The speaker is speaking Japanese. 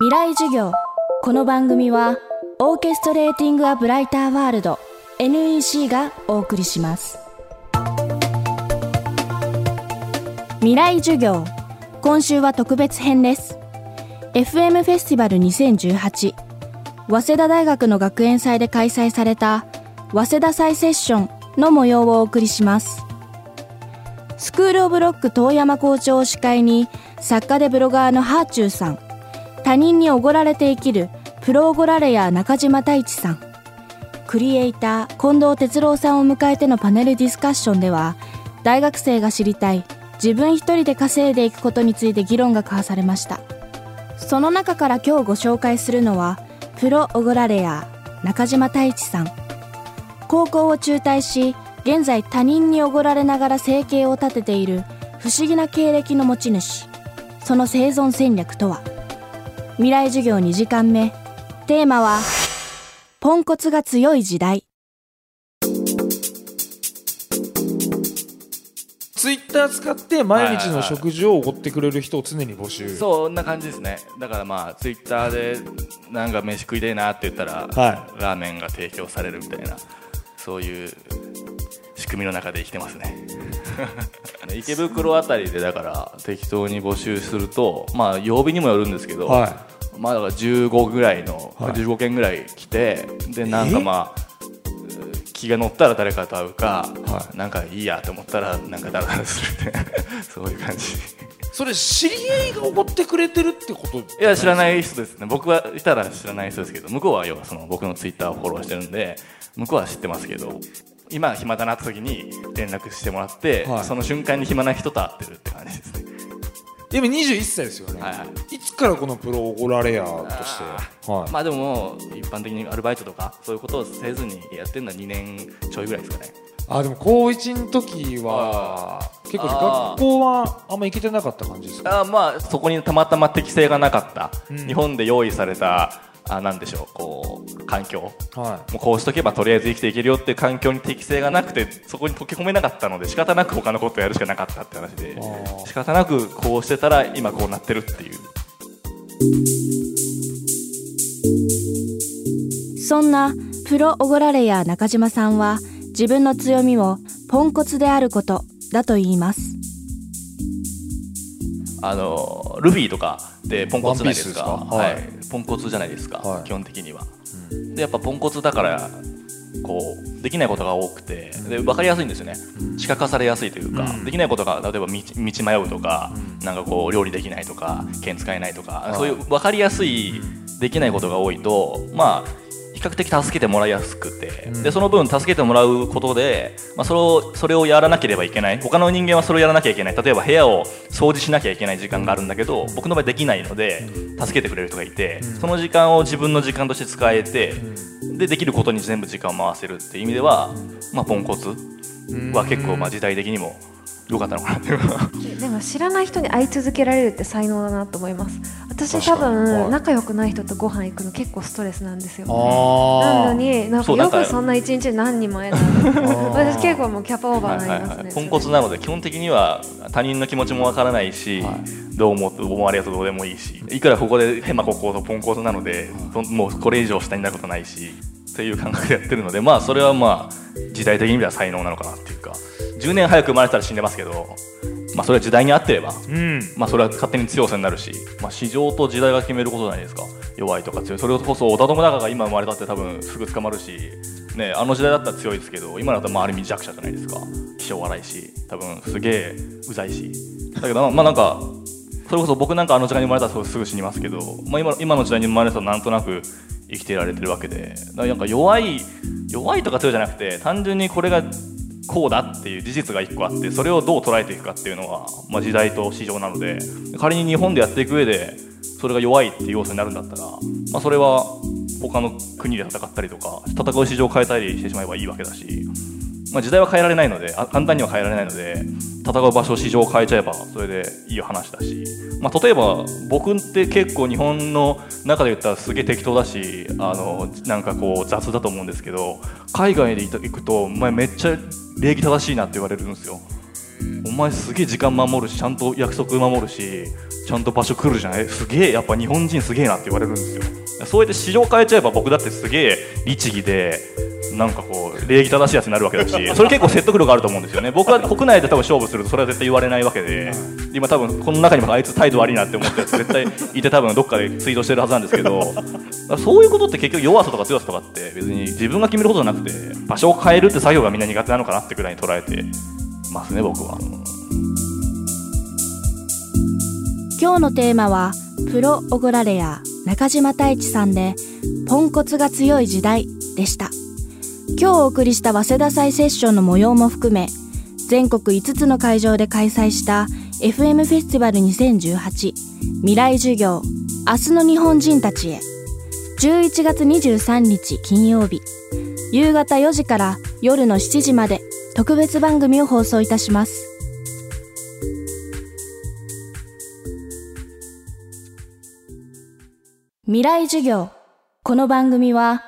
未来授業。この番組はオーケストレーティング・ア・ブライター・ワールド NEC がお送りします。未来授業。今週は特別編です。FM フェスティバル2018早稲田大学の学園祭で開催された早稲田祭セッションの模様をお送りします。スクールオブロック遠山校長を司会に作家でブロガーのハーチューさん。他人におごられて生きるプロオゴラレア中島太一さん。クリエイター近藤哲郎さんを迎えてのパネルディスカッションでは大学生が知りたい自分一人で稼いでいくことについて議論が交わされました。その中から今日ご紹介するのはプロオゴラレア中島太一さん。高校を中退し現在他人におごられながら生計を立てている不思議な経歴の持ち主。その生存戦略とは？未来授業2時間目。テーマはポンコツが強い時代。ツイッター使って毎日の食事をおごってくれる人を常に募集、そんな感じですね。だからまあツイッターでなんか飯食いたいなって言ったら、はラーメンが提供されるみたいなそういう仕組みの中で生きてますね池袋あたりでだから適当に募集するとまあ曜日にもよるんですけど、はまあだから15ぐらいの、はい。15件ぐらい来てでなんかまあ気が乗ったら誰かと会うか、はなんかいいやと思ったらなんかダラダラするみたいな そういう感じ。それ知り合いがおごってくれてるってこと？いや知らないい人ですね。僕はいたら知らない人ですけど向こうは要はその僕のツイッターをフォローしてるんで向こうは知ってますけど今暇だなって時に連絡してもらって、はい。その瞬間に暇な人と会ってるって感じですね。今21歳ですよね、はい。はいいつからこのプロオゴラレアとして。はい、まあでも一般的にアルバイトとかそういうことをせずにやってるのは2年ちょいぐらいですかね。あでも高1の時は結構学校はあんま行けてなかった感じですか？あまあそこにたまたま適性がなかった、うん。日本で用意されたあなんでしょうこう環境。はもうこうしとけばとりあえず生きていけるよっていう環境に適性がなくてそこに溶け込めなかったので仕方なく他のことをやるしかなかったって話で仕方なくこうしてたら今こうなってるっていう。そんなプロオゴラレア中島さんは自分の強みをポンコツであることだと言いますあのルフィとかでポンコツじゃないですか。はい。はい、ポンコツじゃないですか、はい。基本的には、でやっぱポンコツだからこうできないことが多くてで分かりやすいんですよね、視覚化されやすいというか、うん。できないことが例えば道道迷うとか、なんかこう料理できないとか剣使えないとか、い。そういう分かりやすいできないことが多いとまあ比較的助けてもらいやすくて、うん。でその分助けてもらうことで、まあ、それをそれをやらなければいけない。他の人間はそれをやらなきゃいけない。例えば部屋を掃除しなきゃいけない時間があるんだけど僕の場合できないので助けてくれる人がいて、その時間を自分の時間として使えて、でできることに全部時間を回せるっていう意味では、まあ、ポンコツは結構まあ時代的にも良かったのかなっていう。でも知らない人に会い続けられるって才能だなと思います。私多分仲良くない人とご飯行くの結構ストレスなんですよなあのになんかよくそんな一日何人も会えた私結構もうキャパオーバーになりますね。ポンコツなので基本的には他人の気持ちもわからないし、どう思って思われようとどうでもいいしいくらここでヘマこことポンコツなので、そもうこれ以上下になることないしっていう感覚でやってるのでまあそれはまあ時代的に見たら才能なのかなっていうか10年早く生まれたら死んでますけど、まあ、それは時代に合ってれば、うん。まあ、それは勝手に強さになるし、まあ、市場と時代が決めることじゃないですか。弱いとか強い。それこそ織田信長が今生まれたって多分すぐ捕まるし、ね、あの時代だったら強いですけど今だとまあある意味弱者じゃないですか。気性荒いし多分すげえうざいし。だけどまあまあなんかそれこそ僕なんかあの時代に生まれたらすぐ死にますけど、まあ、今今の時代に生まれたらなんとなく生きてられてるわけで。なんか弱い弱いとか強いじゃなくて単純にこれがこうだっていう事実が1個あってそれをどう捉えていくかっていうのは、まあ、時代と市場なので仮に日本でやっていく上でそれが弱いっていう要素になるんだったら、まあ、それは他の国で戦ったりとか戦う市場を変えたりしてしまえばいいわけだし、まあ、時代は変えられないのであ簡単には変えられないので戦う場所市場を変えちゃえばそれでいい話だし、まあ、例えば僕って結構日本の中で言ったらすげえ適当だしあのなんかこう雑だと思うんですけど海外で行くとお前めっちゃ礼儀正しいなって言われるんですよ。お前すげえ時間守るしちゃんと約束守るしちゃんと場所来るじゃない？すげえやっぱ日本人すげえなって言われるんですよ。そうやって市場変えちゃえば僕だってすげえ律儀でなんかこう礼儀正しいやつになるわけだし それ結構説得力あると思うんですよね僕は国内で多分勝負するとそれは絶対言われないわけで今多分この中にもあいつ態度悪いなって思ったやつ絶対いて多分どっかでツイートしてるはずなんですけどそういうことって結局弱さとか強さとかって別に自分が決めることじゃなくて場所を変えるって作業がみんな苦手なのかなってくらいに捉えてますね僕は。今日のテーマはプロオゴラレア中島太一さんでポンコツが強い時代でした今日お送りした早稲田祭セッションの模様も含め全国5つの会場で開催した FM フェスティバル2018未来授業明日の日本人たちへ。11月23日金曜日夕方4時から夜の7時まで特別番組を放送いたします。未来授業この番組は